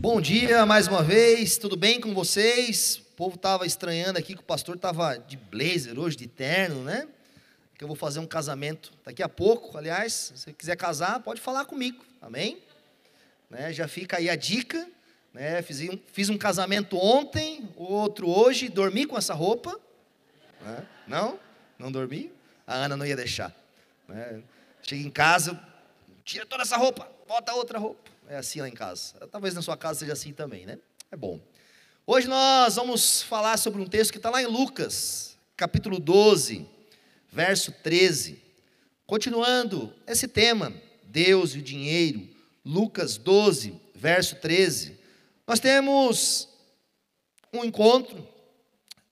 Bom dia mais uma vez, tudo bem com vocês? O povo estava estranhando aqui que o pastor estava de blazer hoje, de terno, né? Que eu vou fazer um casamento daqui a pouco. Aliás, se você quiser casar, pode falar comigo, amém? Né? Já fica aí a dica. Né? Fiz, um, fiz um casamento ontem, outro hoje, dormi com essa roupa. Né? Não? Não dormi? A Ana não ia deixar. Né? Chega em casa, tira toda essa roupa, bota outra roupa. É assim lá em casa. Talvez na sua casa seja assim também, né? É bom. Hoje nós vamos falar sobre um texto que está lá em Lucas, capítulo 12, verso 13. Continuando esse tema, Deus e o dinheiro, Lucas 12, verso 13. Nós temos um encontro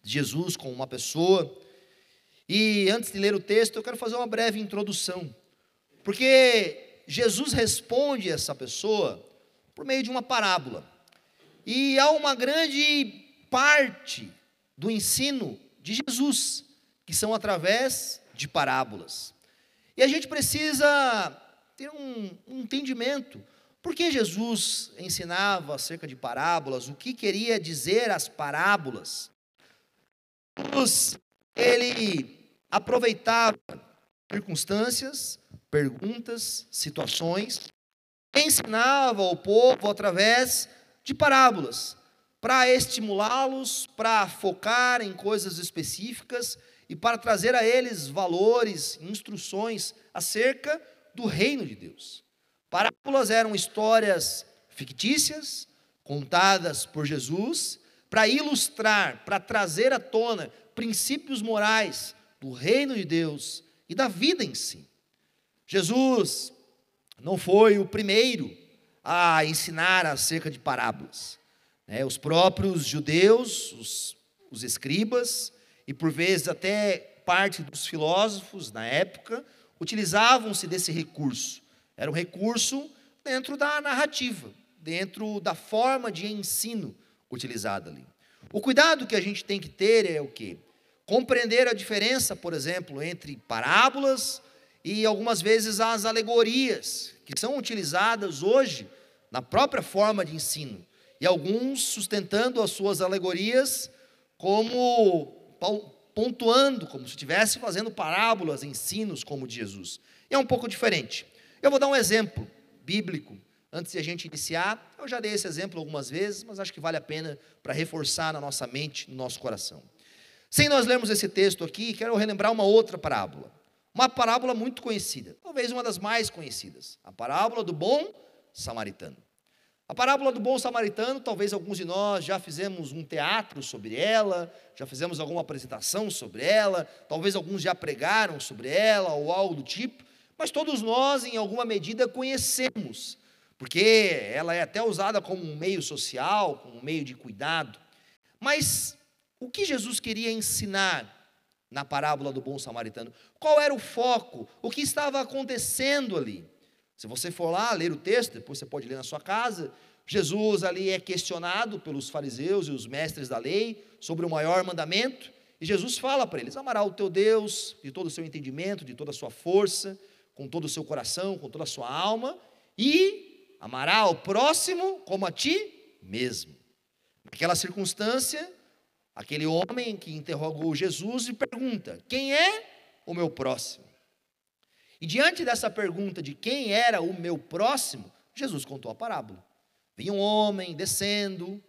de Jesus com uma pessoa. E antes de ler o texto, eu quero fazer uma breve introdução. Porque Jesus responde essa pessoa por meio de uma parábola. E há uma grande parte do ensino de Jesus, que são através de parábolas. E a gente precisa ter um, um entendimento. Por que Jesus ensinava acerca de parábolas? O que queria dizer as parábolas? Jesus, ele aproveitava circunstâncias perguntas, situações, ensinava ao povo através de parábolas, para estimulá-los, para focar em coisas específicas e para trazer a eles valores, instruções acerca do reino de Deus. Parábolas eram histórias fictícias, contadas por Jesus, para ilustrar, para trazer à tona princípios morais do reino de Deus e da vida em si. Jesus não foi o primeiro a ensinar acerca de parábolas. Né? Os próprios judeus, os, os escribas, e por vezes até parte dos filósofos na época, utilizavam-se desse recurso. Era um recurso dentro da narrativa, dentro da forma de ensino utilizada ali. O cuidado que a gente tem que ter é o quê? Compreender a diferença, por exemplo, entre parábolas e algumas vezes as alegorias, que são utilizadas hoje na própria forma de ensino, e alguns sustentando as suas alegorias como pontuando, como se estivesse fazendo parábolas, ensinos como de Jesus. E é um pouco diferente. Eu vou dar um exemplo bíblico antes de a gente iniciar. Eu já dei esse exemplo algumas vezes, mas acho que vale a pena para reforçar na nossa mente, no nosso coração. Sem nós lermos esse texto aqui, quero relembrar uma outra parábola. Uma parábola muito conhecida, talvez uma das mais conhecidas, a parábola do bom samaritano. A parábola do bom samaritano, talvez alguns de nós já fizemos um teatro sobre ela, já fizemos alguma apresentação sobre ela, talvez alguns já pregaram sobre ela ou algo do tipo, mas todos nós, em alguma medida, conhecemos, porque ela é até usada como um meio social, como um meio de cuidado. Mas o que Jesus queria ensinar na parábola do bom samaritano. Qual era o foco? O que estava acontecendo ali? Se você for lá ler o texto, depois você pode ler na sua casa, Jesus ali é questionado pelos fariseus e os mestres da lei sobre o maior mandamento, e Jesus fala para eles: amará o teu Deus de todo o seu entendimento, de toda a sua força, com todo o seu coração, com toda a sua alma, e amará o próximo como a ti mesmo. Naquela circunstância, Aquele homem que interrogou Jesus e pergunta: Quem é o meu próximo? E diante dessa pergunta de quem era o meu próximo, Jesus contou a parábola. Vinha um homem descendo,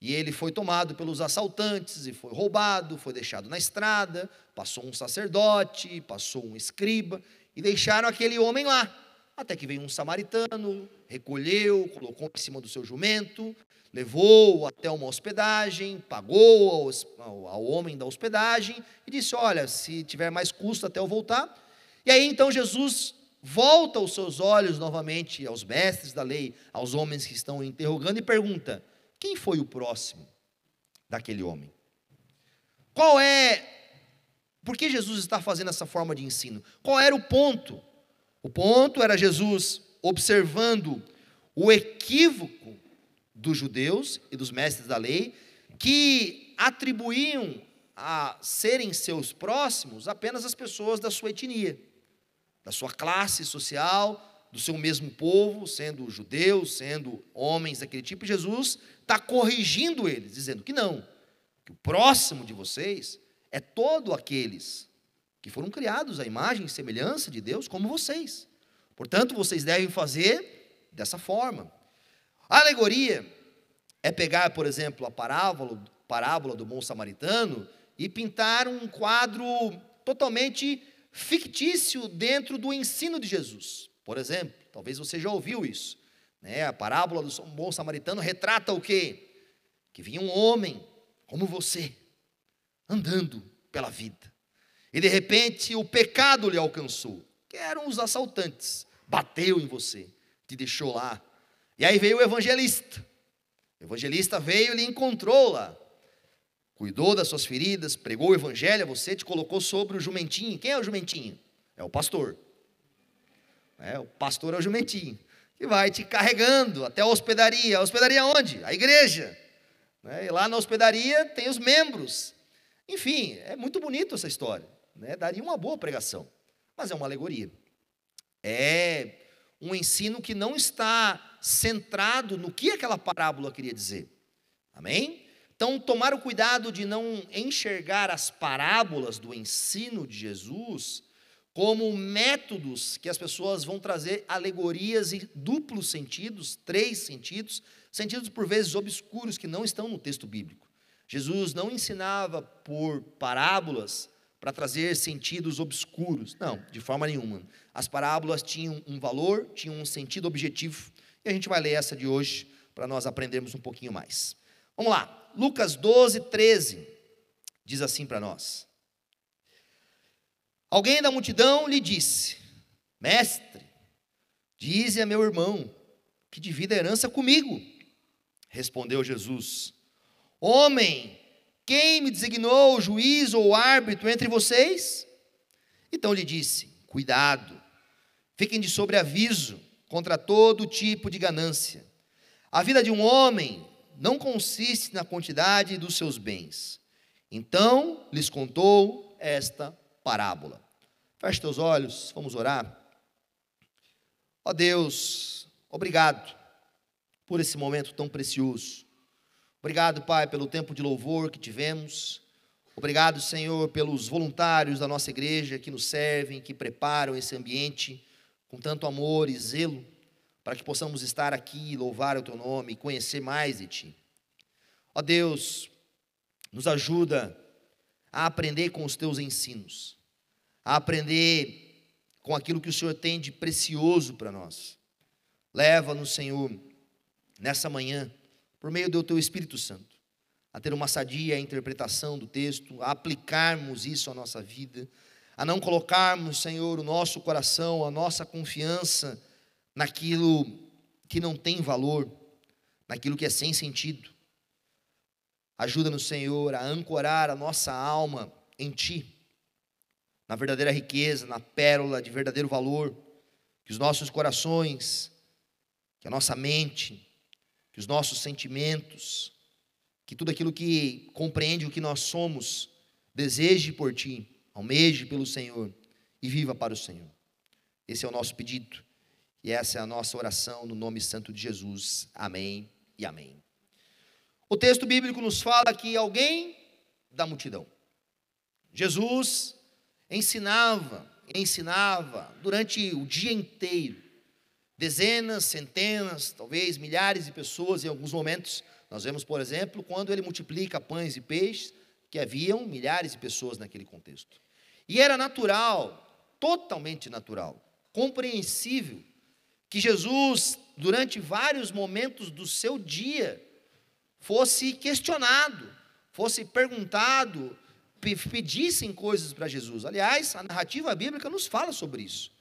e ele foi tomado pelos assaltantes e foi roubado, foi deixado na estrada, passou um sacerdote, passou um escriba, e deixaram aquele homem lá. Até que veio um samaritano, recolheu, colocou em cima do seu jumento, levou-o até uma hospedagem, pagou ao, ao, homem da hospedagem e disse: Olha, se tiver mais custo até eu voltar. E aí então Jesus volta os seus olhos novamente aos mestres da lei, aos homens que estão interrogando e pergunta: Quem foi o próximo daquele homem? Qual é. Por que Jesus está fazendo essa forma de ensino? Qual era o ponto? O ponto era Jesus observando o equívoco dos judeus e dos mestres da lei, que atribuíam a serem seus próximos apenas as pessoas da sua etnia, da sua classe social, do seu mesmo povo, sendo judeus, sendo homens daquele tipo, Jesus está corrigindo eles, dizendo que não, que o próximo de vocês é todo aqueles que foram criados à imagem e semelhança de Deus, como vocês. Portanto, vocês devem fazer dessa forma. A alegoria é pegar, por exemplo, a parábola, parábola do bom samaritano e pintar um quadro totalmente fictício dentro do ensino de Jesus. Por exemplo, talvez você já ouviu isso. Né? A parábola do bom samaritano retrata o quê? Que vinha um homem como você, andando pela vida. E de repente o pecado lhe alcançou, que eram os assaltantes. Bateu em você, te deixou lá. E aí veio o evangelista. O evangelista veio e lhe encontrou lá. Cuidou das suas feridas, pregou o evangelho a você, te colocou sobre o jumentinho. Quem é o jumentinho? É o pastor. É, o pastor é o jumentinho, que vai te carregando até a hospedaria. A hospedaria onde? A igreja. Né? E lá na hospedaria tem os membros. Enfim, é muito bonito essa história. Né? Daria uma boa pregação, mas é uma alegoria. É um ensino que não está centrado no que aquela parábola queria dizer. Amém? Então, tomar o cuidado de não enxergar as parábolas do ensino de Jesus como métodos que as pessoas vão trazer alegorias e duplos sentidos, três sentidos, sentidos por vezes obscuros que não estão no texto bíblico. Jesus não ensinava por parábolas para trazer sentidos obscuros, não, de forma nenhuma. As parábolas tinham um valor, tinham um sentido objetivo, e a gente vai ler essa de hoje para nós aprendermos um pouquinho mais. Vamos lá, Lucas 12, 13, diz assim para nós. Alguém da multidão lhe disse: Mestre, dize a meu irmão que divida a herança comigo. Respondeu Jesus: Homem, quem me designou juiz ou árbitro entre vocês? Então lhe disse: Cuidado, fiquem de sobreaviso contra todo tipo de ganância. A vida de um homem não consiste na quantidade dos seus bens. Então lhes contou esta parábola. Feche teus olhos, vamos orar. Ó Deus, obrigado por esse momento tão precioso. Obrigado, Pai, pelo tempo de louvor que tivemos. Obrigado, Senhor, pelos voluntários da nossa igreja que nos servem, que preparam esse ambiente com tanto amor e zelo, para que possamos estar aqui louvar o Teu nome e conhecer mais de Ti. Ó Deus, nos ajuda a aprender com os Teus ensinos a aprender com aquilo que o Senhor tem de precioso para nós. Leva-nos, Senhor, nessa manhã, por meio do Teu Espírito Santo, a ter uma sadia interpretação do texto, a aplicarmos isso à nossa vida, a não colocarmos, Senhor, o nosso coração, a nossa confiança naquilo que não tem valor, naquilo que é sem sentido. Ajuda-nos, Senhor, a ancorar a nossa alma em Ti na verdadeira riqueza, na pérola de verdadeiro valor, que os nossos corações, que a nossa mente, que os nossos sentimentos, que tudo aquilo que compreende o que nós somos, deseje por Ti, almeje pelo Senhor e viva para o Senhor. Esse é o nosso pedido e essa é a nossa oração no nome santo de Jesus. Amém e amém. O texto bíblico nos fala que alguém da multidão, Jesus ensinava, ensinava durante o dia inteiro. Dezenas, centenas, talvez milhares de pessoas em alguns momentos. Nós vemos, por exemplo, quando ele multiplica pães e peixes, que haviam milhares de pessoas naquele contexto. E era natural, totalmente natural, compreensível, que Jesus, durante vários momentos do seu dia, fosse questionado, fosse perguntado pedissem coisas para Jesus. Aliás, a narrativa bíblica nos fala sobre isso.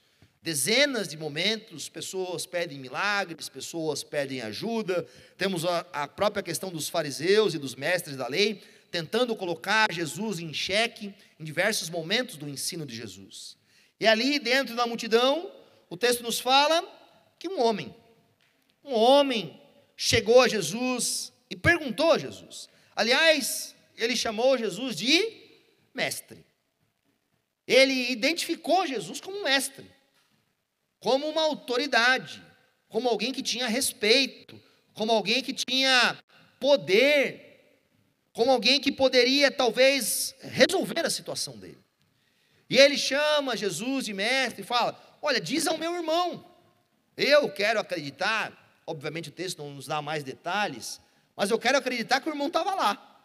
Dezenas de momentos, pessoas pedem milagres, pessoas pedem ajuda. Temos a, a própria questão dos fariseus e dos mestres da lei, tentando colocar Jesus em xeque em diversos momentos do ensino de Jesus. E ali, dentro da multidão, o texto nos fala que um homem, um homem chegou a Jesus e perguntou a Jesus. Aliás, ele chamou Jesus de mestre. Ele identificou Jesus como mestre. Como uma autoridade, como alguém que tinha respeito, como alguém que tinha poder, como alguém que poderia talvez resolver a situação dele. E ele chama Jesus de mestre e fala: Olha, diz ao meu irmão, eu quero acreditar, obviamente o texto não nos dá mais detalhes, mas eu quero acreditar que o irmão estava lá,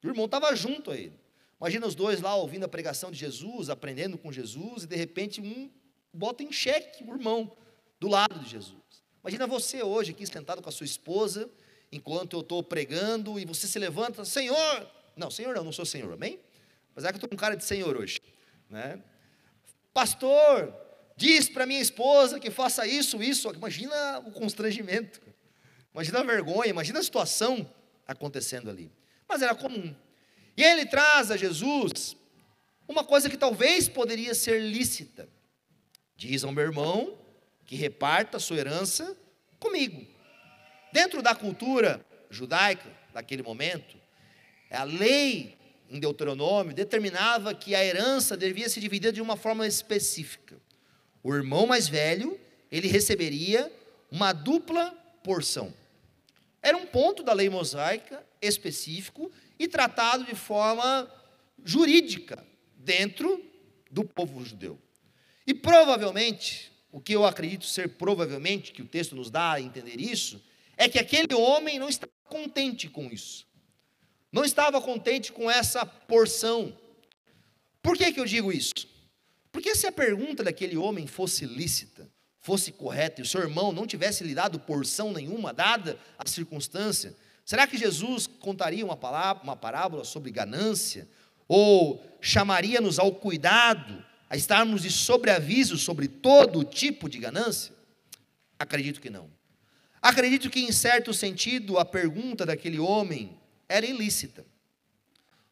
que o irmão estava junto a ele. Imagina os dois lá ouvindo a pregação de Jesus, aprendendo com Jesus, e de repente um bota em xeque o irmão do lado de Jesus. Imagina você hoje aqui sentado com a sua esposa, enquanto eu estou pregando, e você se levanta, Senhor! Não, Senhor não, não sou Senhor, amém? Apesar que eu estou com cara de Senhor hoje. Né? Pastor, diz para minha esposa que faça isso, isso. Imagina o constrangimento, imagina a vergonha, imagina a situação acontecendo ali. Mas era comum. E ele traz a Jesus uma coisa que talvez poderia ser lícita. Diz ao meu irmão que reparta a sua herança comigo. Dentro da cultura judaica daquele momento, a lei em Deuteronômio, determinava que a herança devia se dividir de uma forma específica. O irmão mais velho, ele receberia uma dupla porção. Era um ponto da lei mosaica específico e tratado de forma jurídica dentro do povo judeu. E provavelmente, o que eu acredito ser provavelmente, que o texto nos dá a entender isso, é que aquele homem não estava contente com isso não estava contente com essa porção. Por que, que eu digo isso? Porque se a pergunta daquele homem fosse lícita, fosse correta, e o seu irmão não tivesse lhe dado porção nenhuma, dada a circunstância, será que Jesus contaria uma, palavra, uma parábola sobre ganância? Ou chamaria-nos ao cuidado, a estarmos de sobreaviso sobre todo tipo de ganância? Acredito que não. Acredito que, em certo sentido, a pergunta daquele homem era ilícita.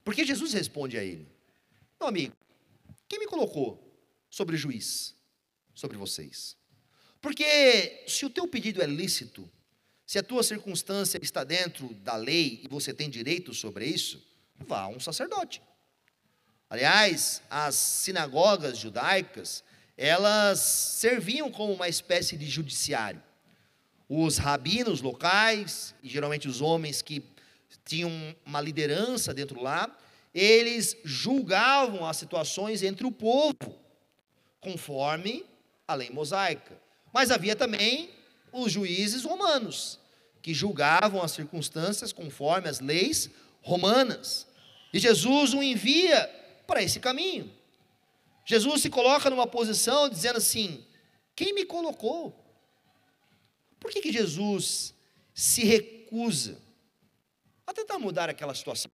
Porque Jesus responde a ele: Meu amigo, quem me colocou sobre juiz? Sobre vocês. Porque se o teu pedido é lícito, se a tua circunstância está dentro da lei e você tem direito sobre isso, vá a um sacerdote. Aliás, as sinagogas judaicas, elas serviam como uma espécie de judiciário. Os rabinos locais, e geralmente os homens que tinham uma liderança dentro lá, eles julgavam as situações entre o povo, conforme a lei mosaica. Mas havia também os juízes romanos, que julgavam as circunstâncias conforme as leis romanas. E Jesus o envia para esse caminho. Jesus se coloca numa posição dizendo assim: quem me colocou? Por que, que Jesus se recusa a tentar mudar aquela situação.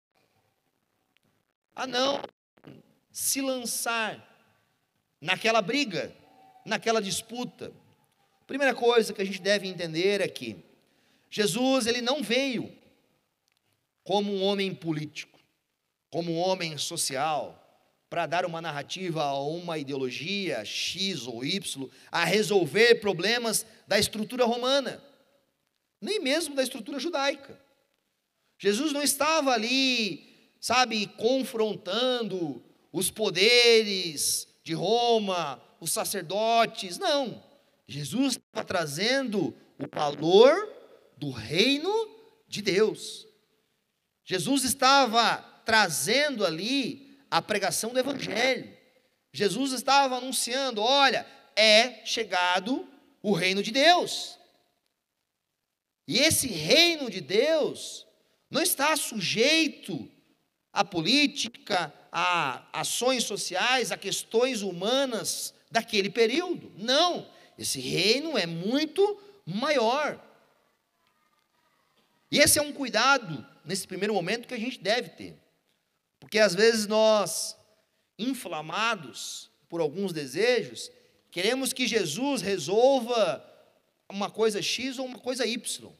A não se lançar naquela briga, naquela disputa. Primeira coisa que a gente deve entender é que Jesus ele não veio como um homem político, como um homem social, para dar uma narrativa a uma ideologia X ou Y, a resolver problemas da estrutura romana, nem mesmo da estrutura judaica. Jesus não estava ali, sabe, confrontando os poderes de Roma, os sacerdotes, não. Jesus estava trazendo o valor do reino de Deus. Jesus estava trazendo ali a pregação do Evangelho. Jesus estava anunciando: olha, é chegado o reino de Deus. E esse reino de Deus não está sujeito à política, a ações sociais, a questões humanas daquele período. Não, esse reino é muito maior. E esse é um cuidado, nesse primeiro momento, que a gente deve ter. Porque às vezes nós, inflamados por alguns desejos, queremos que Jesus resolva uma coisa X ou uma coisa Y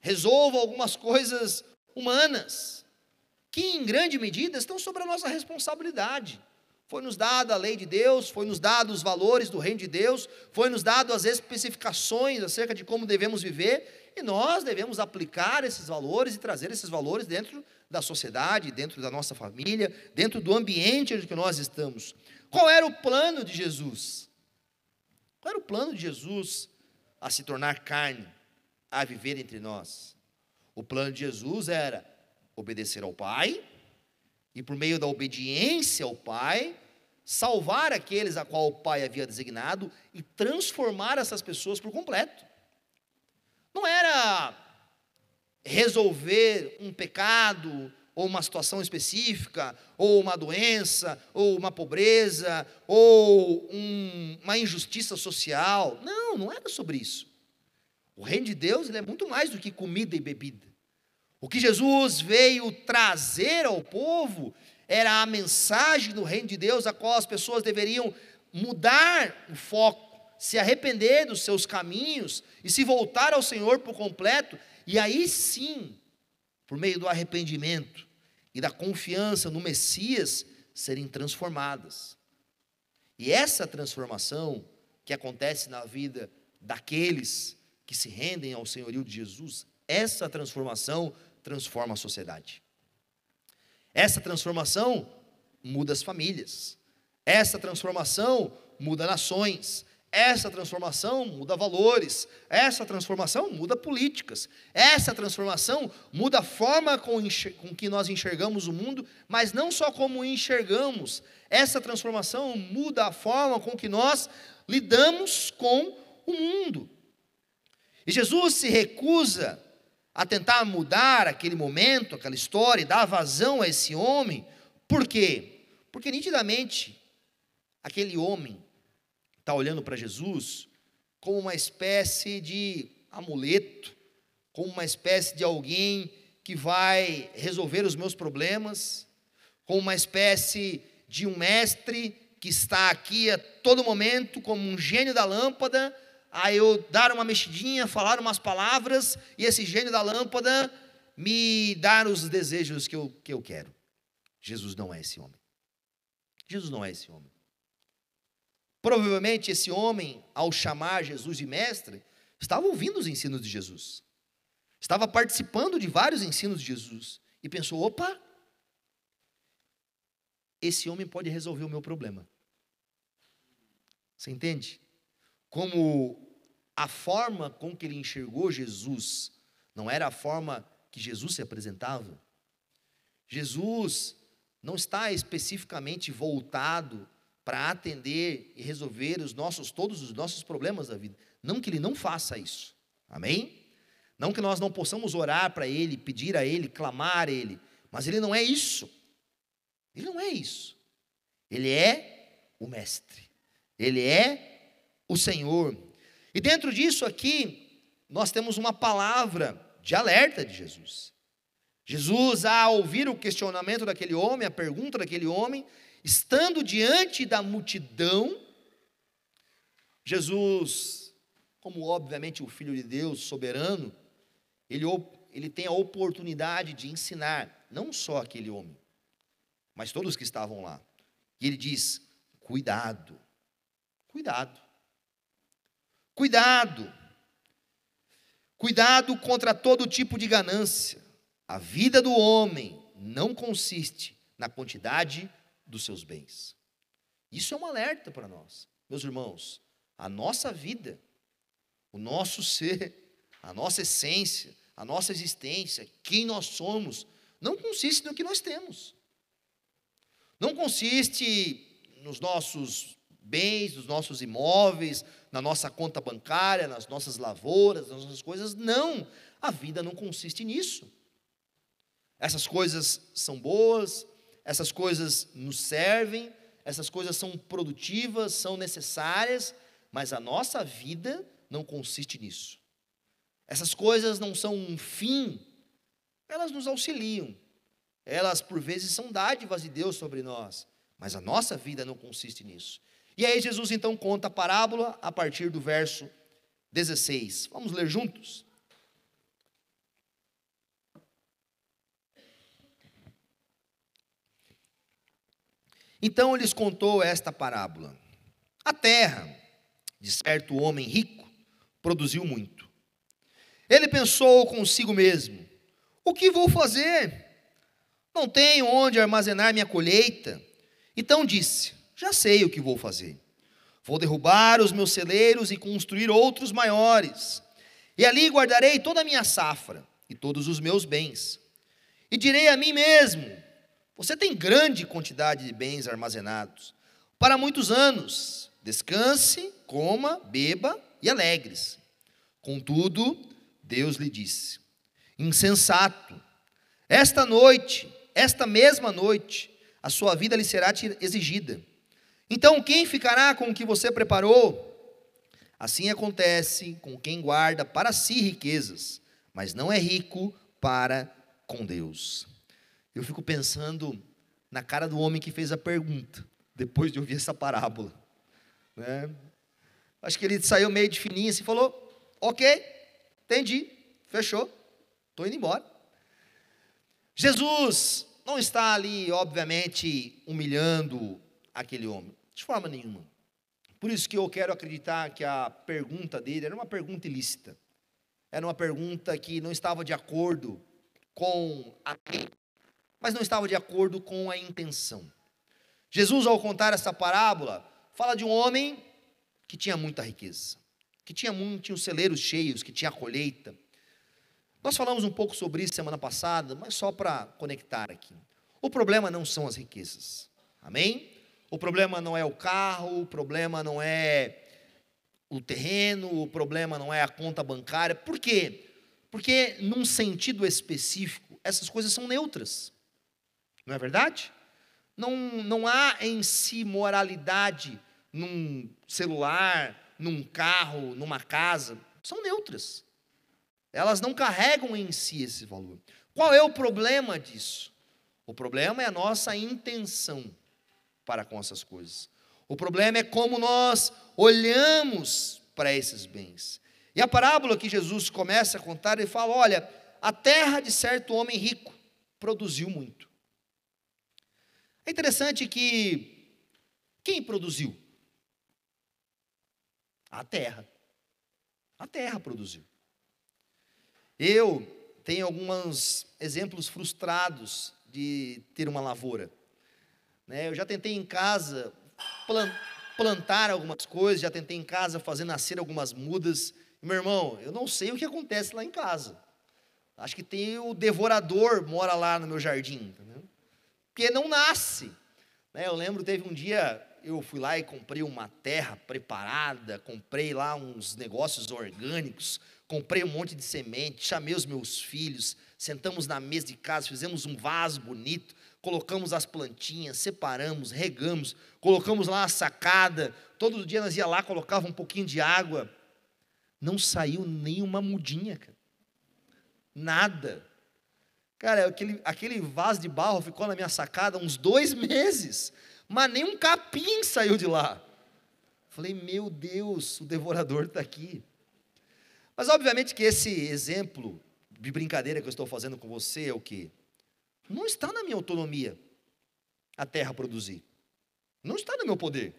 resolva algumas coisas humanas, que em grande medida estão sobre a nossa responsabilidade. Foi nos dada a lei de Deus, foi nos dado os valores do reino de Deus, foi nos dado as especificações acerca de como devemos viver, e nós devemos aplicar esses valores e trazer esses valores dentro da sociedade, dentro da nossa família, dentro do ambiente que nós estamos. Qual era o plano de Jesus? Qual era o plano de Jesus a se tornar carne, a viver entre nós? O plano de Jesus era obedecer ao Pai e, por meio da obediência ao Pai, salvar aqueles a qual o Pai havia designado e transformar essas pessoas por completo. Não era resolver um pecado, ou uma situação específica, ou uma doença, ou uma pobreza, ou um, uma injustiça social. Não, não era sobre isso. O reino de Deus ele é muito mais do que comida e bebida. O que Jesus veio trazer ao povo era a mensagem do reino de Deus, a qual as pessoas deveriam mudar o foco, se arrepender dos seus caminhos e se voltar ao Senhor por completo, e aí sim, por meio do arrependimento e da confiança no Messias, serem transformadas. E essa transformação que acontece na vida daqueles que se rendem ao senhorio de Jesus, essa transformação transforma a sociedade. Essa transformação muda as famílias. Essa transformação muda nações. Essa transformação muda valores. Essa transformação muda políticas. Essa transformação muda a forma com, com que nós enxergamos o mundo, mas não só como enxergamos. Essa transformação muda a forma com que nós lidamos com o mundo. E Jesus se recusa a tentar mudar aquele momento, aquela história, e dar vazão a esse homem. Por quê? Porque nitidamente aquele homem está olhando para Jesus como uma espécie de amuleto, como uma espécie de alguém que vai resolver os meus problemas, como uma espécie de um mestre que está aqui a todo momento como um gênio da lâmpada a eu dar uma mexidinha, falar umas palavras, e esse gênio da lâmpada me dar os desejos que eu, que eu quero. Jesus não é esse homem. Jesus não é esse homem. Provavelmente esse homem, ao chamar Jesus de mestre, estava ouvindo os ensinos de Jesus, estava participando de vários ensinos de Jesus, e pensou: opa, esse homem pode resolver o meu problema. Você entende? como a forma com que ele enxergou Jesus não era a forma que Jesus se apresentava. Jesus não está especificamente voltado para atender e resolver os nossos todos os nossos problemas da vida. Não que ele não faça isso. Amém? Não que nós não possamos orar para ele, pedir a ele, clamar a ele, mas ele não é isso. Ele não é isso. Ele é o mestre. Ele é o Senhor. E dentro disso aqui, nós temos uma palavra de alerta de Jesus. Jesus, ao ouvir o questionamento daquele homem, a pergunta daquele homem, estando diante da multidão, Jesus, como obviamente o Filho de Deus, soberano, ele, ele tem a oportunidade de ensinar, não só aquele homem, mas todos que estavam lá. E ele diz: cuidado, cuidado. Cuidado. Cuidado contra todo tipo de ganância. A vida do homem não consiste na quantidade dos seus bens. Isso é um alerta para nós, meus irmãos. A nossa vida, o nosso ser, a nossa essência, a nossa existência, quem nós somos, não consiste no que nós temos. Não consiste nos nossos bens, nos nossos imóveis, na nossa conta bancária, nas nossas lavouras, nas nossas coisas. Não, a vida não consiste nisso. Essas coisas são boas, essas coisas nos servem, essas coisas são produtivas, são necessárias, mas a nossa vida não consiste nisso. Essas coisas não são um fim, elas nos auxiliam. Elas, por vezes, são dádivas de Deus sobre nós, mas a nossa vida não consiste nisso. E aí Jesus então conta a parábola a partir do verso 16. Vamos ler juntos? Então lhes contou esta parábola: A terra de certo homem rico produziu muito. Ele pensou consigo mesmo: O que vou fazer? Não tenho onde armazenar minha colheita. Então disse: já sei o que vou fazer. Vou derrubar os meus celeiros e construir outros maiores. E ali guardarei toda a minha safra e todos os meus bens. E direi a mim mesmo: Você tem grande quantidade de bens armazenados para muitos anos. Descanse, coma, beba e alegres. Contudo, Deus lhe disse: Insensato, esta noite, esta mesma noite, a sua vida lhe será exigida. Então, quem ficará com o que você preparou? Assim acontece com quem guarda para si riquezas, mas não é rico para com Deus. Eu fico pensando na cara do homem que fez a pergunta, depois de ouvir essa parábola. Né? Acho que ele saiu meio de fininho assim e falou: Ok, entendi, fechou, estou indo embora. Jesus não está ali, obviamente, humilhando aquele homem. De forma nenhuma. Por isso que eu quero acreditar que a pergunta dele era uma pergunta ilícita. Era uma pergunta que não estava de acordo com a mas não estava de acordo com a intenção. Jesus, ao contar essa parábola, fala de um homem que tinha muita riqueza, que tinha, muito, tinha os celeiros cheios, que tinha colheita. Nós falamos um pouco sobre isso semana passada, mas só para conectar aqui. O problema não são as riquezas. Amém? O problema não é o carro, o problema não é o terreno, o problema não é a conta bancária. Por quê? Porque, num sentido específico, essas coisas são neutras. Não é verdade? Não, não há em si moralidade num celular, num carro, numa casa. São neutras. Elas não carregam em si esse valor. Qual é o problema disso? O problema é a nossa intenção para com essas coisas. O problema é como nós olhamos para esses bens. E a parábola que Jesus começa a contar, ele fala: olha, a terra de certo homem rico produziu muito. É interessante que quem produziu? A terra. A terra produziu. Eu tenho alguns exemplos frustrados de ter uma lavoura. Né? Eu já tentei em casa plantar algumas coisas, já tentei em casa fazer nascer algumas mudas. Meu irmão, eu não sei o que acontece lá em casa. Acho que tem o devorador mora lá no meu jardim, entendeu? Porque não nasce. Né? Eu lembro, teve um dia, eu fui lá e comprei uma terra preparada, comprei lá uns negócios orgânicos, comprei um monte de semente, chamei os meus filhos, sentamos na mesa de casa, fizemos um vaso bonito, colocamos as plantinhas, separamos, regamos, colocamos lá a sacada, todo dia nós ia lá, colocava um pouquinho de água, não saiu nenhuma mudinha, cara. Nada. Cara, aquele, aquele vaso de barro ficou na minha sacada uns dois meses, mas nem um capim saiu de lá. Falei, meu Deus, o devorador está aqui. Mas obviamente que esse exemplo de brincadeira que eu estou fazendo com você é o que? Não está na minha autonomia a terra produzir. Não está no meu poder.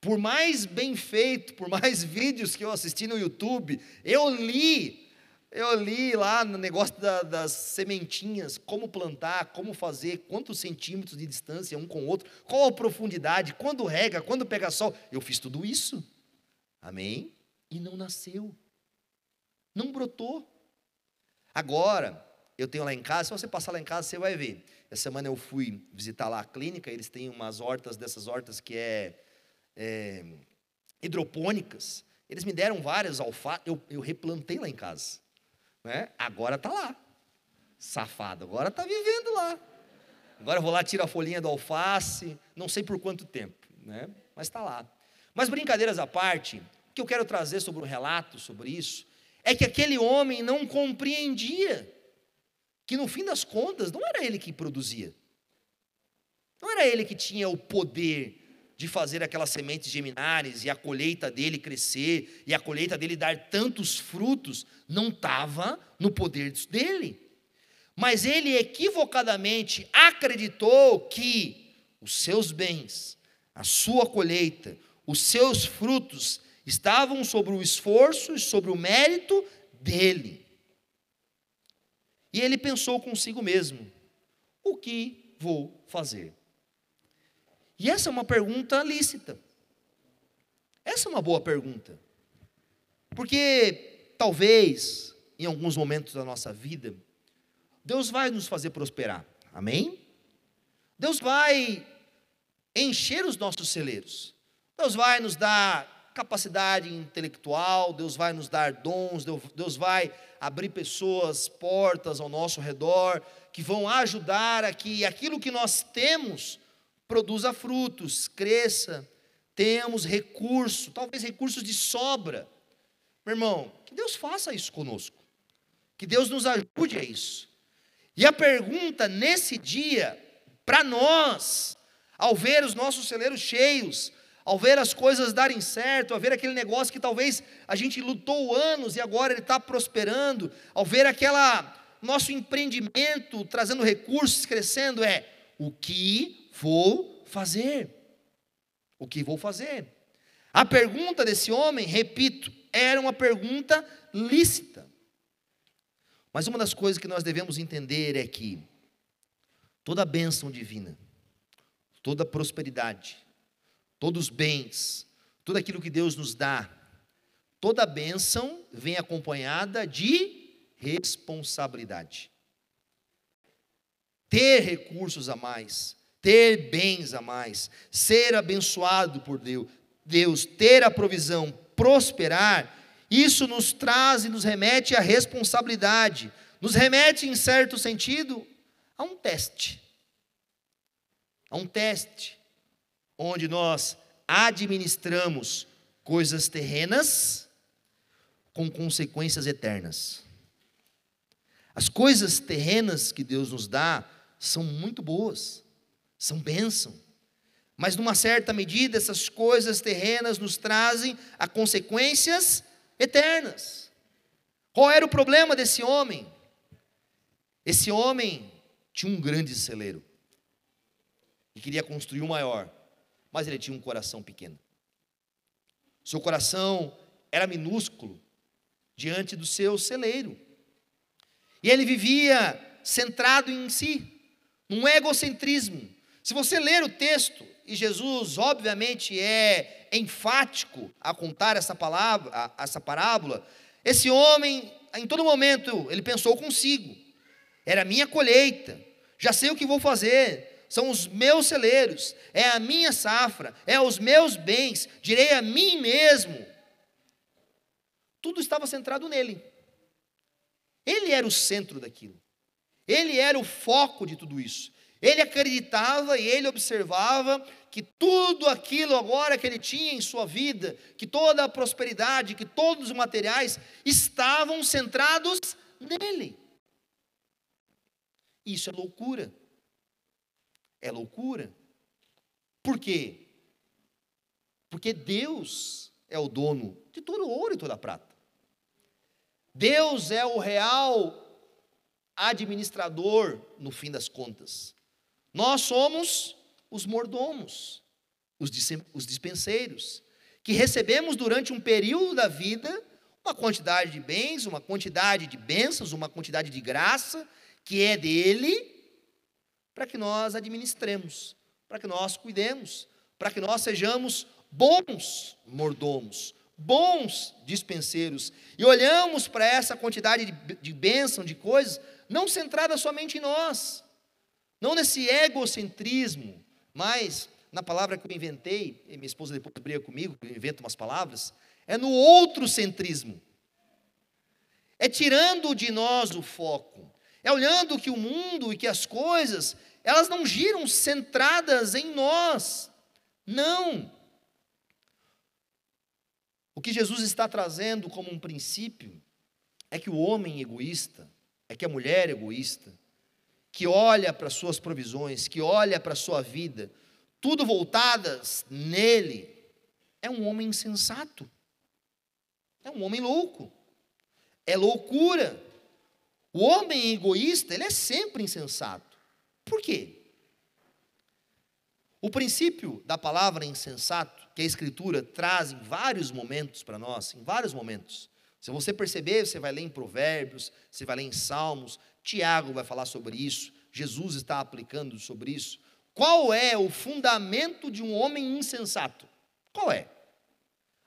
Por mais bem feito, por mais vídeos que eu assisti no YouTube, eu li, eu li lá no negócio da, das sementinhas, como plantar, como fazer, quantos centímetros de distância um com o outro, qual a profundidade, quando rega, quando pega sol. Eu fiz tudo isso. Amém? E não nasceu. Não brotou. Agora, eu tenho lá em casa, se você passar lá em casa, você vai ver. Essa semana eu fui visitar lá a clínica, eles têm umas hortas, dessas hortas que é, é hidropônicas. Eles me deram várias alfaces, eu, eu replantei lá em casa. Né? Agora está lá. Safado, agora está vivendo lá. Agora eu vou lá, tiro a folhinha do alface, não sei por quanto tempo, né? mas está lá. Mas brincadeiras à parte, o que eu quero trazer sobre um relato sobre isso, é que aquele homem não compreendia que no fim das contas não era ele que produzia. Não era ele que tinha o poder de fazer aquelas sementes geminares e a colheita dele crescer e a colheita dele dar tantos frutos, não estava no poder dele. Mas ele equivocadamente acreditou que os seus bens, a sua colheita, os seus frutos estavam sobre o esforço e sobre o mérito dele. E ele pensou consigo mesmo: o que vou fazer? E essa é uma pergunta lícita. Essa é uma boa pergunta. Porque talvez, em alguns momentos da nossa vida, Deus vai nos fazer prosperar. Amém? Deus vai encher os nossos celeiros. Deus vai nos dar capacidade intelectual, Deus vai nos dar dons, Deus vai abrir pessoas, portas ao nosso redor, que vão ajudar a que aquilo que nós temos produza frutos, cresça, tenhamos recurso, talvez recursos de sobra. Meu irmão, que Deus faça isso conosco, que Deus nos ajude a isso. E a pergunta nesse dia, para nós, ao ver os nossos celeiros cheios, ao ver as coisas darem certo, ao ver aquele negócio que talvez a gente lutou anos e agora ele está prosperando, ao ver aquela nosso empreendimento trazendo recursos, crescendo, é o que vou fazer? O que vou fazer? A pergunta desse homem, repito, era uma pergunta lícita. Mas uma das coisas que nós devemos entender é que toda bênção divina, toda prosperidade, todos os bens, tudo aquilo que Deus nos dá, toda bênção vem acompanhada de responsabilidade. Ter recursos a mais, ter bens a mais, ser abençoado por Deus, Deus, ter a provisão, prosperar, isso nos traz e nos remete à responsabilidade, nos remete, em certo sentido, a um teste. A um teste, onde nós administramos coisas terrenas com consequências eternas. As coisas terrenas que Deus nos dá são muito boas, são bênção. Mas, numa certa medida, essas coisas terrenas nos trazem a consequências eternas. Qual era o problema desse homem? Esse homem tinha um grande celeiro e queria construir um maior, mas ele tinha um coração pequeno. Seu coração era minúsculo diante do seu celeiro. E ele vivia centrado em si, num egocentrismo. Se você ler o texto, e Jesus, obviamente, é enfático a contar essa palavra, essa parábola, esse homem, em todo momento, ele pensou consigo: era minha colheita, já sei o que vou fazer, são os meus celeiros, é a minha safra, é os meus bens, direi a mim mesmo. Tudo estava centrado nele. Ele era o centro daquilo. Ele era o foco de tudo isso. Ele acreditava e ele observava que tudo aquilo agora que ele tinha em sua vida, que toda a prosperidade, que todos os materiais estavam centrados nele. Isso é loucura. É loucura. Por quê? Porque Deus é o dono de todo o ouro e toda a prata. Deus é o real administrador no fim das contas. Nós somos os mordomos, os dispenseiros, que recebemos durante um período da vida uma quantidade de bens, uma quantidade de bênçãos, uma quantidade de graça que é dele, para que nós administremos, para que nós cuidemos, para que nós sejamos bons mordomos, bons dispenseiros, e olhamos para essa quantidade de, de bênção, de coisas, não centrada somente em nós, não nesse egocentrismo, mas na palavra que eu inventei, e minha esposa depois briga comigo, eu invento umas palavras, é no outro centrismo. É tirando de nós o foco. É olhando que o mundo e que as coisas, elas não giram centradas em nós. Não. O que Jesus está trazendo como um princípio é que o homem egoísta, é que a mulher egoísta, que olha para suas provisões, que olha para sua vida, tudo voltadas nele, é um homem insensato. É um homem louco. É loucura. O homem egoísta, ele é sempre insensato. Por quê? O princípio da palavra insensato, que a Escritura traz em vários momentos para nós, em vários momentos. Se você perceber, você vai ler em Provérbios, você vai ler em Salmos, Tiago vai falar sobre isso, Jesus está aplicando sobre isso. Qual é o fundamento de um homem insensato? Qual é?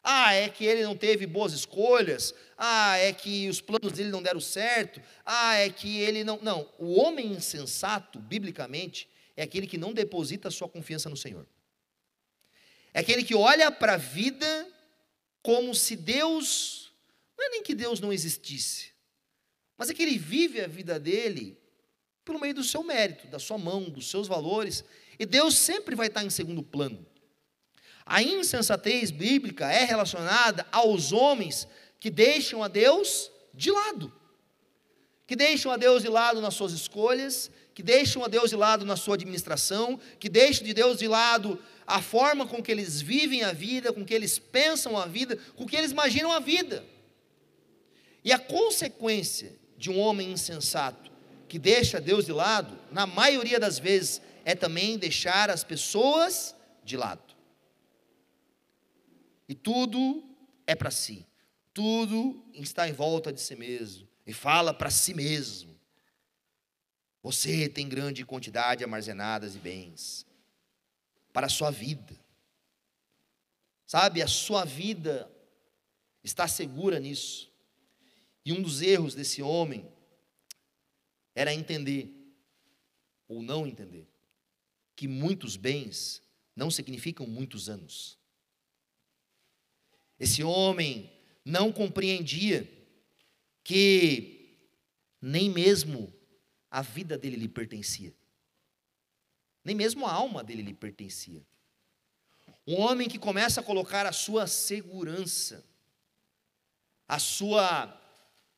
Ah, é que ele não teve boas escolhas. Ah, é que os planos dele não deram certo. Ah, é que ele não. Não, o homem insensato, biblicamente, é aquele que não deposita sua confiança no Senhor. É aquele que olha para a vida como se Deus. Não é nem que Deus não existisse, mas é que ele vive a vida dele pelo meio do seu mérito, da sua mão, dos seus valores, e Deus sempre vai estar em segundo plano. A insensatez bíblica é relacionada aos homens que deixam a Deus de lado, que deixam a Deus de lado nas suas escolhas, que deixam a Deus de lado na sua administração, que deixam de Deus de lado a forma com que eles vivem a vida, com que eles pensam a vida, com que eles imaginam a vida. E a consequência de um homem insensato que deixa Deus de lado, na maioria das vezes, é também deixar as pessoas de lado. E tudo é para si. Tudo está em volta de si mesmo. E fala para si mesmo. Você tem grande quantidade armazenadas e bens para a sua vida. Sabe, a sua vida está segura nisso. E um dos erros desse homem era entender, ou não entender, que muitos bens não significam muitos anos. Esse homem não compreendia que nem mesmo a vida dele lhe pertencia, nem mesmo a alma dele lhe pertencia. Um homem que começa a colocar a sua segurança, a sua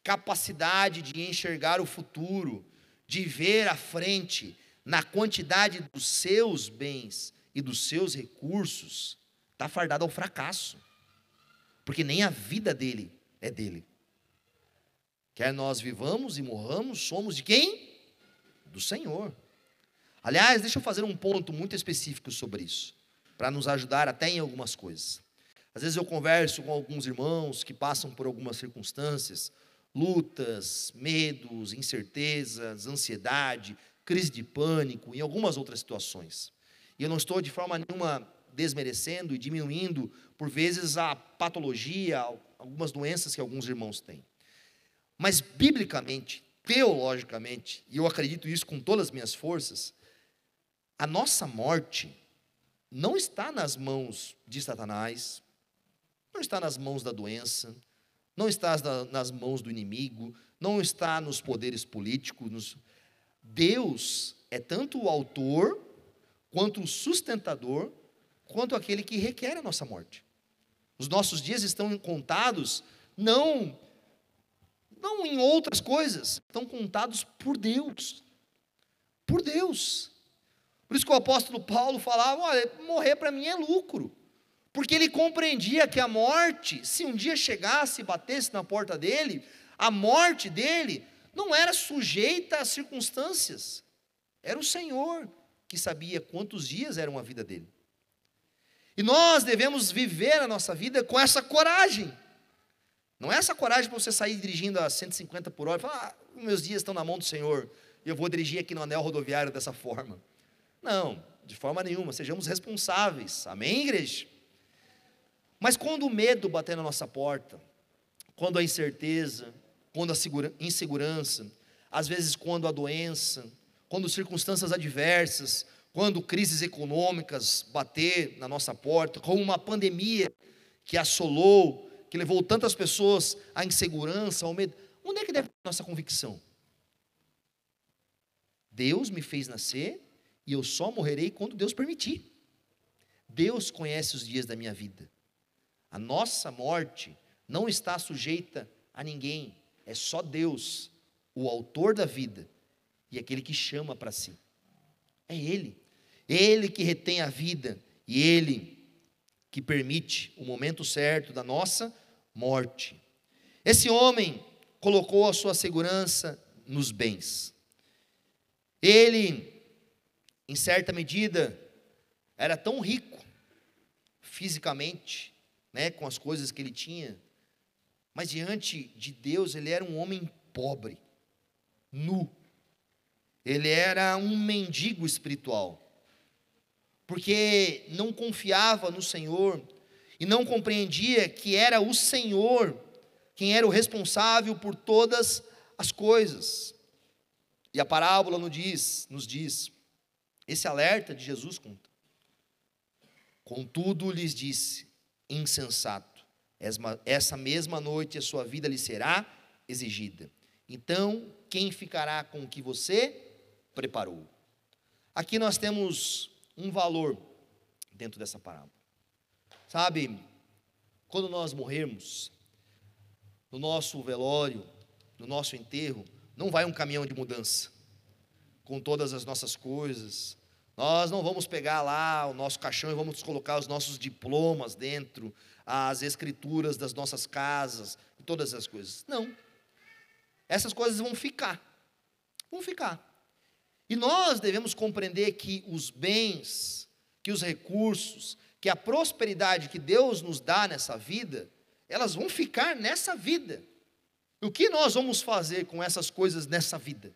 capacidade de enxergar o futuro, de ver à frente, na quantidade dos seus bens e dos seus recursos, está fardado ao fracasso porque nem a vida dele é dele. Quer nós vivamos e morramos, somos de quem? Do Senhor. Aliás, deixa eu fazer um ponto muito específico sobre isso, para nos ajudar até em algumas coisas. Às vezes eu converso com alguns irmãos que passam por algumas circunstâncias, lutas, medos, incertezas, ansiedade, crise de pânico e algumas outras situações. E eu não estou de forma nenhuma desmerecendo e diminuindo, por vezes, a patologia, algumas doenças que alguns irmãos têm. Mas, biblicamente, teologicamente, e eu acredito isso com todas as minhas forças, a nossa morte não está nas mãos de Satanás, não está nas mãos da doença, não está nas mãos do inimigo, não está nos poderes políticos. Deus é tanto o autor quanto o sustentador quanto aquele que requer a nossa morte. Os nossos dias estão contados não não em outras coisas, estão contados por Deus. Por Deus. Por isso que o apóstolo Paulo falava: olha, morrer para mim é lucro. Porque ele compreendia que a morte, se um dia chegasse e batesse na porta dele, a morte dele não era sujeita às circunstâncias. Era o Senhor que sabia quantos dias eram a vida dele. E nós devemos viver a nossa vida com essa coragem. Não é essa coragem para você sair dirigindo a 150 por hora e falar, ah, meus dias estão na mão do Senhor, e eu vou dirigir aqui no anel rodoviário dessa forma. Não, de forma nenhuma, sejamos responsáveis. Amém, igreja? Mas quando o medo bater na nossa porta, quando a incerteza, quando a insegurança, às vezes quando a doença, quando circunstâncias adversas, quando crises econômicas bater na nossa porta, como uma pandemia que assolou, que levou tantas pessoas à insegurança, ao medo, onde é que deve a nossa convicção? Deus me fez nascer e eu só morrerei quando Deus permitir. Deus conhece os dias da minha vida. A nossa morte não está sujeita a ninguém, é só Deus, o autor da vida e aquele que chama para si. É Ele. Ele que retém a vida e Ele que permite o momento certo da nossa morte. Esse homem colocou a sua segurança nos bens. Ele, em certa medida, era tão rico fisicamente, né, com as coisas que ele tinha, mas diante de Deus ele era um homem pobre, nu. Ele era um mendigo espiritual porque não confiava no Senhor e não compreendia que era o Senhor quem era o responsável por todas as coisas. E a parábola nos diz, nos diz esse alerta de Jesus conta. Contudo lhes disse: insensato, essa mesma noite a sua vida lhe será exigida. Então, quem ficará com o que você preparou? Aqui nós temos um valor dentro dessa parábola. Sabe, quando nós morrermos, no nosso velório, no nosso enterro, não vai um caminhão de mudança com todas as nossas coisas. Nós não vamos pegar lá o nosso caixão e vamos colocar os nossos diplomas dentro, as escrituras das nossas casas, todas as coisas. Não. Essas coisas vão ficar. Vão ficar. E nós devemos compreender que os bens, que os recursos, que a prosperidade que Deus nos dá nessa vida, elas vão ficar nessa vida. E o que nós vamos fazer com essas coisas nessa vida?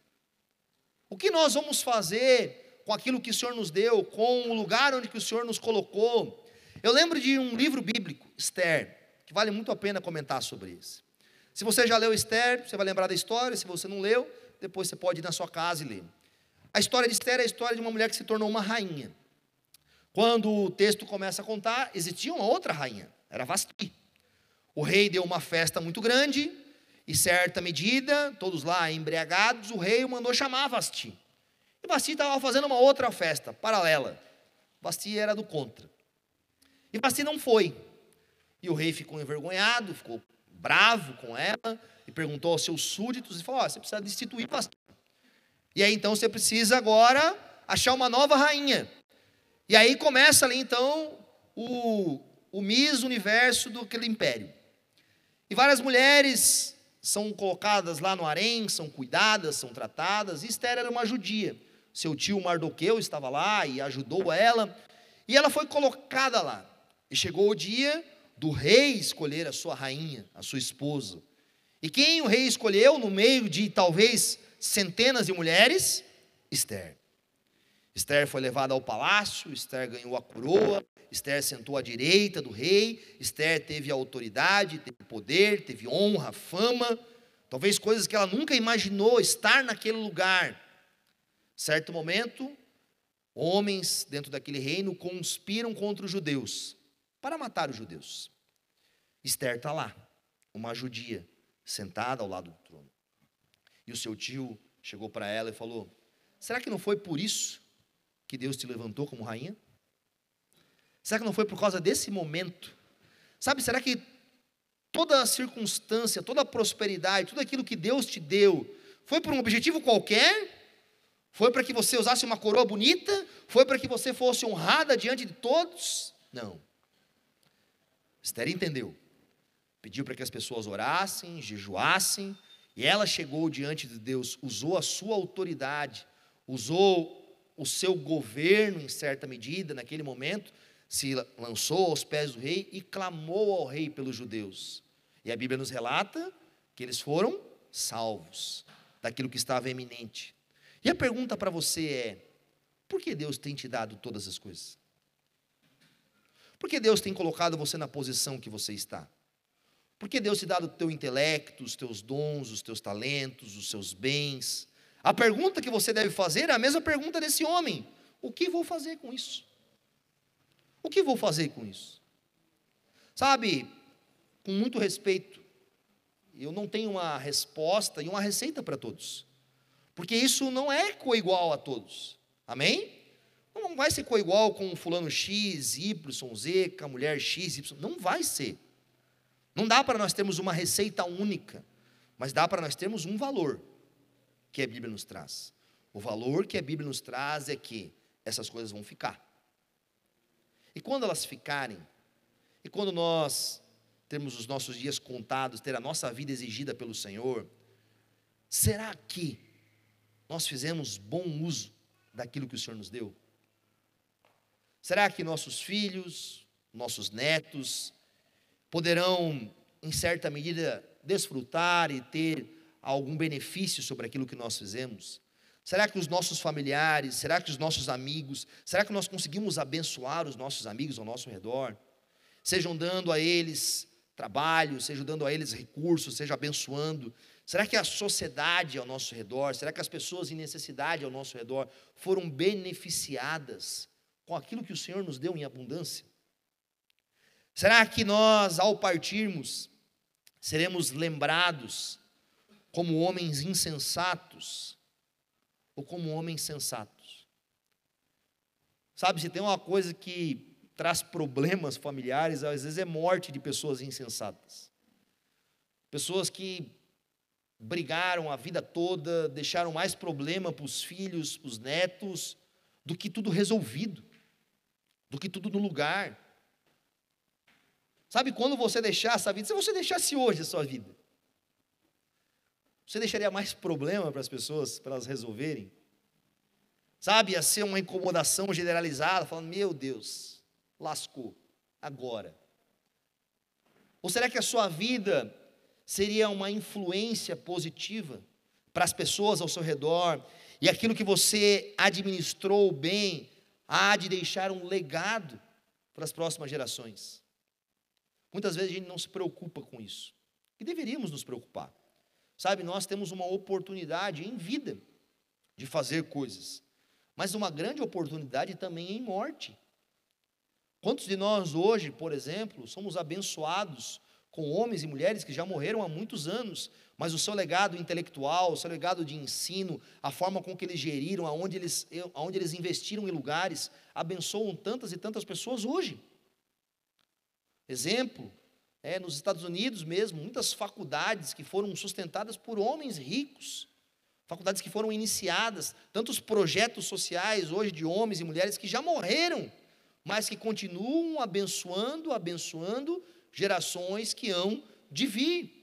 O que nós vamos fazer com aquilo que o Senhor nos deu, com o lugar onde que o Senhor nos colocou? Eu lembro de um livro bíblico, Esther, que vale muito a pena comentar sobre isso. Se você já leu Esther, você vai lembrar da história, se você não leu, depois você pode ir na sua casa e ler. A história de Esther é a história de uma mulher que se tornou uma rainha. Quando o texto começa a contar, existia uma outra rainha, era Vasti. O rei deu uma festa muito grande, e certa medida, todos lá embriagados, o rei mandou chamar Vasti. E Vasti estava fazendo uma outra festa, paralela. Vasti era do contra. E Vasti não foi. E o rei ficou envergonhado, ficou bravo com ela, e perguntou aos seus súditos, e falou, oh, você precisa destituir Vasti. E aí então você precisa agora achar uma nova rainha. E aí começa ali então o, o Miss Universo do aquele império. E várias mulheres são colocadas lá no harém, são cuidadas, são tratadas. Esther era uma judia. Seu tio Mardoqueu estava lá e ajudou ela. E ela foi colocada lá. E chegou o dia do rei escolher a sua rainha, a sua esposa. E quem o rei escolheu no meio de talvez centenas de mulheres? Esther. Esther foi levada ao palácio, Esther ganhou a coroa, Esther sentou à direita do rei, Esther teve autoridade, teve poder, teve honra, fama, talvez coisas que ela nunca imaginou estar naquele lugar. Certo momento, homens dentro daquele reino conspiram contra os judeus para matar os judeus. Esther está lá, uma judia, sentada ao lado do trono. E o seu tio chegou para ela e falou: Será que não foi por isso que Deus te levantou como rainha? Será que não foi por causa desse momento? Sabe, será que toda a circunstância, toda a prosperidade, tudo aquilo que Deus te deu, foi por um objetivo qualquer? Foi para que você usasse uma coroa bonita? Foi para que você fosse honrada diante de todos? Não. Esther entendeu. Pediu para que as pessoas orassem, jejuassem, e ela chegou diante de Deus, usou a sua autoridade, usou o seu governo em certa medida naquele momento se lançou aos pés do rei e clamou ao rei pelos judeus. E a Bíblia nos relata que eles foram salvos daquilo que estava eminente. E a pergunta para você é: por que Deus tem te dado todas as coisas? Por que Deus tem colocado você na posição que você está? Por que Deus te dado o teu intelecto, os teus dons, os teus talentos, os seus bens? A pergunta que você deve fazer é a mesma pergunta desse homem: o que vou fazer com isso? O que vou fazer com isso? Sabe, com muito respeito, eu não tenho uma resposta e uma receita para todos, porque isso não é coigual a todos, amém? Não vai ser coigual com fulano X, Y, Z, com a mulher X, Y, não vai ser. Não dá para nós termos uma receita única, mas dá para nós termos um valor que a Bíblia nos traz. O valor que a Bíblia nos traz é que essas coisas vão ficar. E quando elas ficarem, e quando nós temos os nossos dias contados, ter a nossa vida exigida pelo Senhor, será que nós fizemos bom uso daquilo que o Senhor nos deu? Será que nossos filhos, nossos netos, poderão, em certa medida, desfrutar e ter algum benefício sobre aquilo que nós fizemos? Será que os nossos familiares, será que os nossos amigos, será que nós conseguimos abençoar os nossos amigos ao nosso redor? sejam dando a eles trabalho, sejam dando a eles recursos, seja abençoando. Será que a sociedade ao nosso redor, será que as pessoas em necessidade ao nosso redor foram beneficiadas com aquilo que o Senhor nos deu em abundância? Será que nós, ao partirmos, seremos lembrados como homens insensatos ou como homens sensatos? Sabe, se tem uma coisa que traz problemas familiares, às vezes é morte de pessoas insensatas. Pessoas que brigaram a vida toda, deixaram mais problema para os filhos, para os netos, do que tudo resolvido, do que tudo no lugar. Sabe quando você deixasse a vida? Se você deixasse hoje a sua vida, você deixaria mais problema para as pessoas, para elas resolverem? Sabe, ia ser uma incomodação generalizada, falando: meu Deus, lascou, agora. Ou será que a sua vida seria uma influência positiva para as pessoas ao seu redor, e aquilo que você administrou bem há de deixar um legado para as próximas gerações. Muitas vezes a gente não se preocupa com isso, e deveríamos nos preocupar. Sabe, nós temos uma oportunidade em vida de fazer coisas, mas uma grande oportunidade também em morte. Quantos de nós hoje, por exemplo, somos abençoados com homens e mulheres que já morreram há muitos anos, mas o seu legado intelectual, o seu legado de ensino, a forma com que eles geriram, aonde eles, aonde eles investiram em lugares, abençoam tantas e tantas pessoas hoje. Exemplo, é, nos Estados Unidos mesmo, muitas faculdades que foram sustentadas por homens ricos, faculdades que foram iniciadas, tantos projetos sociais hoje de homens e mulheres que já morreram, mas que continuam abençoando, abençoando gerações que hão de vir.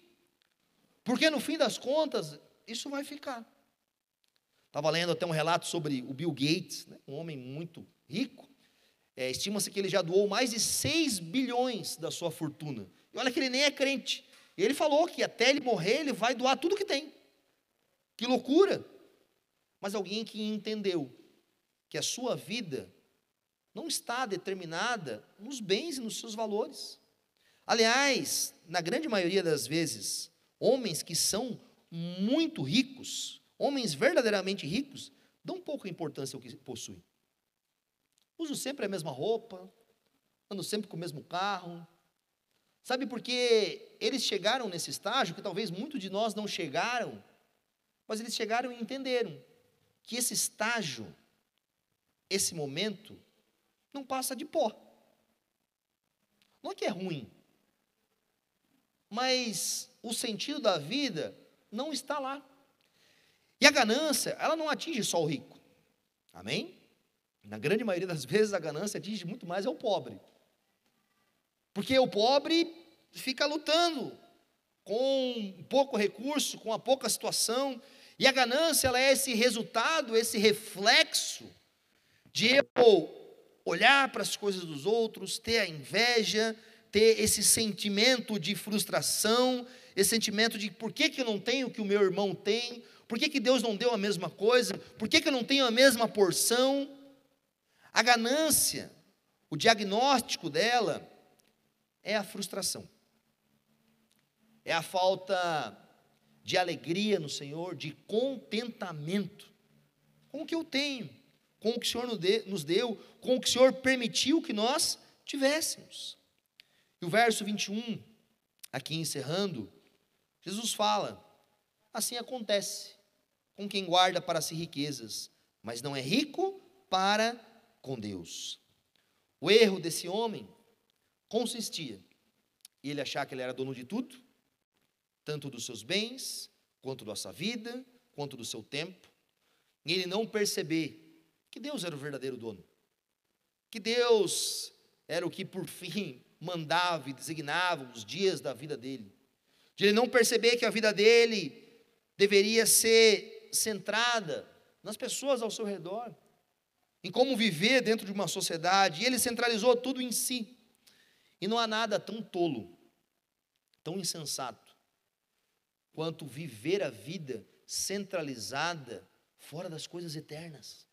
Porque no fim das contas, isso vai ficar. Estava lendo até um relato sobre o Bill Gates, né, um homem muito rico. É, Estima-se que ele já doou mais de 6 bilhões da sua fortuna. E olha que ele nem é crente. E ele falou que até ele morrer, ele vai doar tudo que tem. Que loucura! Mas alguém que entendeu que a sua vida não está determinada nos bens e nos seus valores. Aliás, na grande maioria das vezes, homens que são muito ricos, homens verdadeiramente ricos, dão pouca importância ao que possuem. Usam sempre a mesma roupa, andam sempre com o mesmo carro. Sabe por que eles chegaram nesse estágio que talvez muitos de nós não chegaram, mas eles chegaram e entenderam que esse estágio, esse momento, não passa de pó. Não é que é ruim, mas o sentido da vida não está lá. E a ganância, ela não atinge só o rico. Amém? Na grande maioria das vezes, a ganância atinge muito mais é o pobre. Porque o pobre fica lutando com pouco recurso, com a pouca situação, e a ganância ela é esse resultado, esse reflexo de eu olhar para as coisas dos outros, ter a inveja, ter esse sentimento de frustração, esse sentimento de por que, que eu não tenho o que o meu irmão tem, por que, que Deus não deu a mesma coisa, por que, que eu não tenho a mesma porção. A ganância, o diagnóstico dela é a frustração, é a falta de alegria no Senhor, de contentamento com o que eu tenho, com o que o Senhor nos deu, com o que o Senhor permitiu que nós tivéssemos. E o verso 21, aqui encerrando, Jesus fala: assim acontece com quem guarda para si riquezas, mas não é rico para com Deus. O erro desse homem consistia em ele achar que ele era dono de tudo, tanto dos seus bens, quanto da sua vida, quanto do seu tempo, e ele não perceber que Deus era o verdadeiro dono, que Deus era o que por fim mandava e designava os dias da vida dele. De ele não perceber que a vida dele deveria ser centrada nas pessoas ao seu redor, em como viver dentro de uma sociedade, e ele centralizou tudo em si. E não há nada tão tolo, tão insensato, quanto viver a vida centralizada fora das coisas eternas.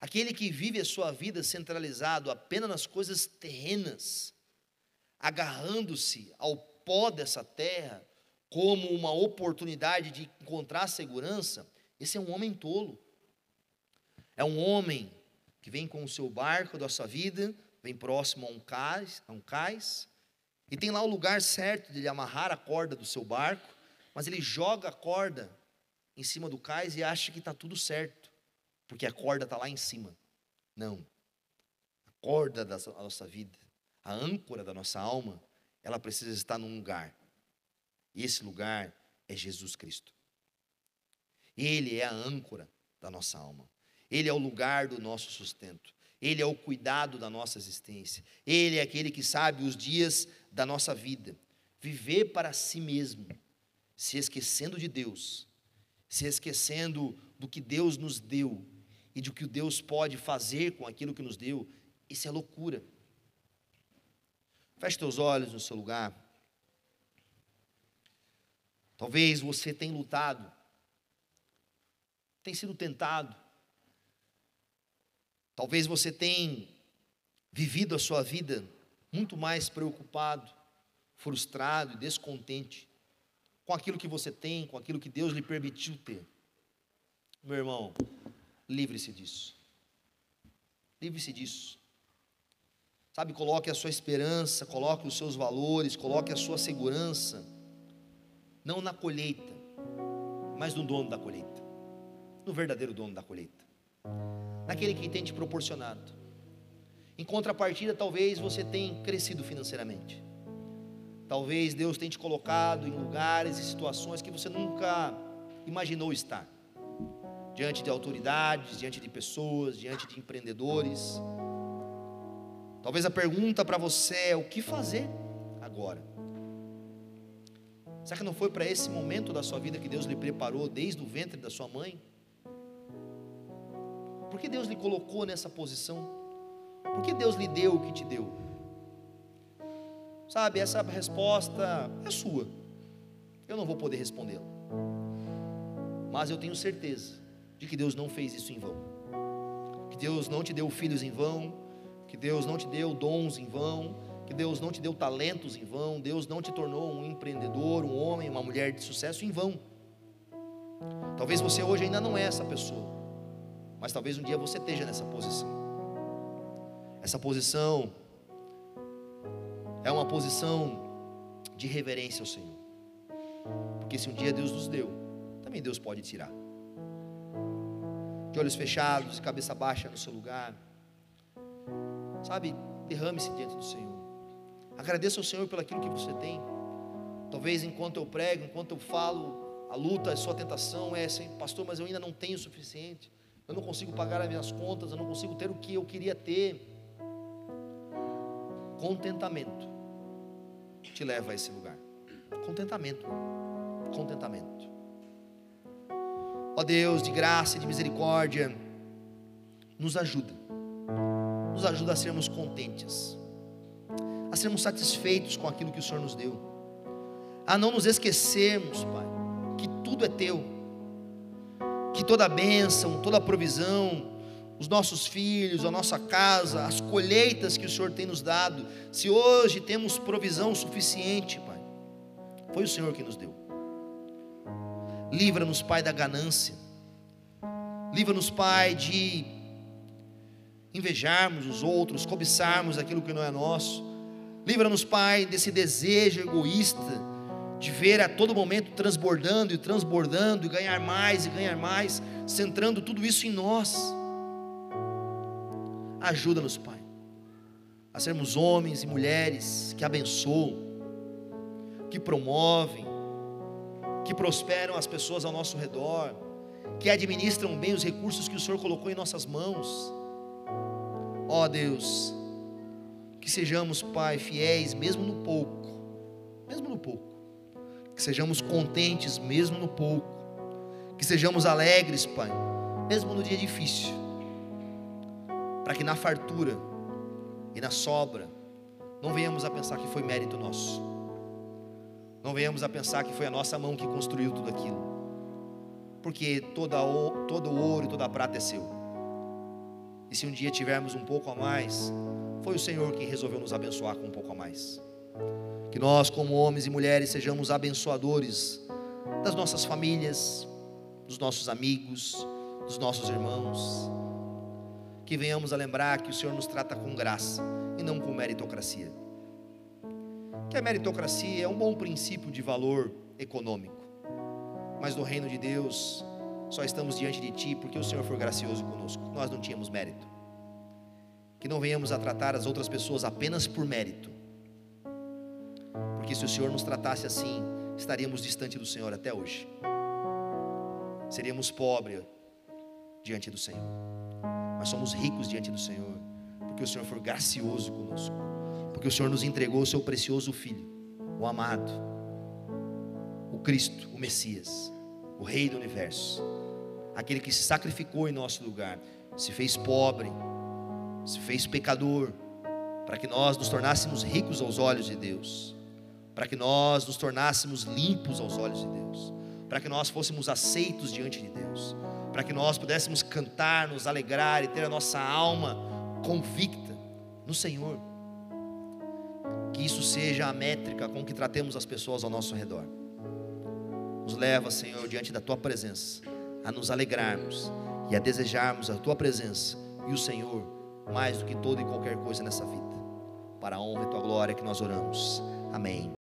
Aquele que vive a sua vida centralizado apenas nas coisas terrenas, agarrando-se ao pó dessa terra como uma oportunidade de encontrar segurança, esse é um homem tolo. É um homem que vem com o seu barco da sua vida, vem próximo a um cais, a um cais, e tem lá o lugar certo de ele amarrar a corda do seu barco, mas ele joga a corda em cima do cais e acha que está tudo certo, porque a corda está lá em cima. Não. A corda da nossa vida, a âncora da nossa alma, ela precisa estar num lugar. E esse lugar é Jesus Cristo. Ele é a âncora da nossa alma. Ele é o lugar do nosso sustento. Ele é o cuidado da nossa existência. Ele é aquele que sabe os dias da nossa vida. Viver para si mesmo, se esquecendo de Deus, se esquecendo do que Deus nos deu e de o que Deus pode fazer com aquilo que nos deu, isso é loucura. Feche teus olhos no seu lugar. Talvez você tenha lutado, tem sido tentado Talvez você tenha vivido a sua vida muito mais preocupado, frustrado e descontente com aquilo que você tem, com aquilo que Deus lhe permitiu ter. Meu irmão, livre-se disso. Livre-se disso. Sabe, coloque a sua esperança, coloque os seus valores, coloque a sua segurança, não na colheita, mas no dono da colheita, no verdadeiro dono da colheita naquele que tem te proporcionado. Em contrapartida, talvez você tenha crescido financeiramente. Talvez Deus tenha te colocado em lugares e situações que você nunca imaginou estar. Diante de autoridades, diante de pessoas, diante de empreendedores. Talvez a pergunta para você é: o que fazer agora? Será que não foi para esse momento da sua vida que Deus lhe preparou desde o ventre da sua mãe? Por que Deus lhe colocou nessa posição? Por que Deus lhe deu o que te deu? Sabe, essa resposta é sua. Eu não vou poder respondê-la. Mas eu tenho certeza de que Deus não fez isso em vão. Que Deus não te deu filhos em vão, que Deus não te deu dons em vão, que Deus não te deu talentos em vão, Deus não te tornou um empreendedor, um homem, uma mulher de sucesso em vão. Talvez você hoje ainda não é essa pessoa. Mas talvez um dia você esteja nessa posição. Essa posição é uma posição de reverência ao Senhor. Porque se um dia Deus nos deu, também Deus pode tirar. De olhos fechados e cabeça baixa no seu lugar. Sabe, derrame-se diante do Senhor. Agradeça ao Senhor pelo aquilo que você tem. Talvez enquanto eu prego, enquanto eu falo, a luta, a sua tentação é assim, pastor, mas eu ainda não tenho o suficiente eu não consigo pagar as minhas contas, eu não consigo ter o que eu queria ter. Contentamento te leva a esse lugar. Contentamento. Contentamento. Ó Deus de graça e de misericórdia, nos ajuda. Nos ajuda a sermos contentes. A sermos satisfeitos com aquilo que o Senhor nos deu. A não nos esquecermos, Pai, que tudo é teu que toda a bênção, toda a provisão, os nossos filhos, a nossa casa, as colheitas que o Senhor tem nos dado, se hoje temos provisão suficiente, Pai, foi o Senhor que nos deu. Livra-nos, Pai, da ganância, livra-nos, Pai, de invejarmos os outros, cobiçarmos aquilo que não é nosso, livra-nos, Pai, desse desejo egoísta de ver a todo momento transbordando e transbordando, e ganhar mais e ganhar mais, centrando tudo isso em nós. Ajuda-nos, Pai, a sermos homens e mulheres que abençoam, que promovem, que prosperam as pessoas ao nosso redor, que administram bem os recursos que o Senhor colocou em nossas mãos. Ó Deus, que sejamos, Pai, fiéis, mesmo no pouco, mesmo no pouco que sejamos contentes mesmo no pouco, que sejamos alegres, Pai, mesmo no dia difícil, para que na fartura e na sobra não venhamos a pensar que foi mérito nosso, não venhamos a pensar que foi a nossa mão que construiu tudo aquilo, porque toda, todo o ouro e toda a prata é seu, E se um dia tivermos um pouco a mais, foi o Senhor quem resolveu nos abençoar com um pouco a mais. Que nós, como homens e mulheres, sejamos abençoadores das nossas famílias, dos nossos amigos, dos nossos irmãos. Que venhamos a lembrar que o Senhor nos trata com graça e não com meritocracia. Que a meritocracia é um bom princípio de valor econômico, mas no reino de Deus só estamos diante de Ti porque o Senhor foi gracioso conosco. Nós não tínhamos mérito. Que não venhamos a tratar as outras pessoas apenas por mérito, porque se o Senhor nos tratasse assim, estaríamos distante do Senhor até hoje. Seríamos pobres diante do Senhor, mas somos ricos diante do Senhor, porque o Senhor foi gracioso conosco, porque o Senhor nos entregou o seu precioso Filho, o amado, o Cristo, o Messias, o Rei do universo, aquele que se sacrificou em nosso lugar, se fez pobre, se fez pecador, para que nós nos tornássemos ricos aos olhos de Deus para que nós nos tornássemos limpos aos olhos de Deus, para que nós fôssemos aceitos diante de Deus, para que nós pudéssemos cantar, nos alegrar e ter a nossa alma convicta no Senhor. Que isso seja a métrica com que tratemos as pessoas ao nosso redor. Nos leva, Senhor, diante da tua presença, a nos alegrarmos e a desejarmos a tua presença e o Senhor mais do que toda e qualquer coisa nessa vida. Para a honra e tua glória que nós oramos. Amém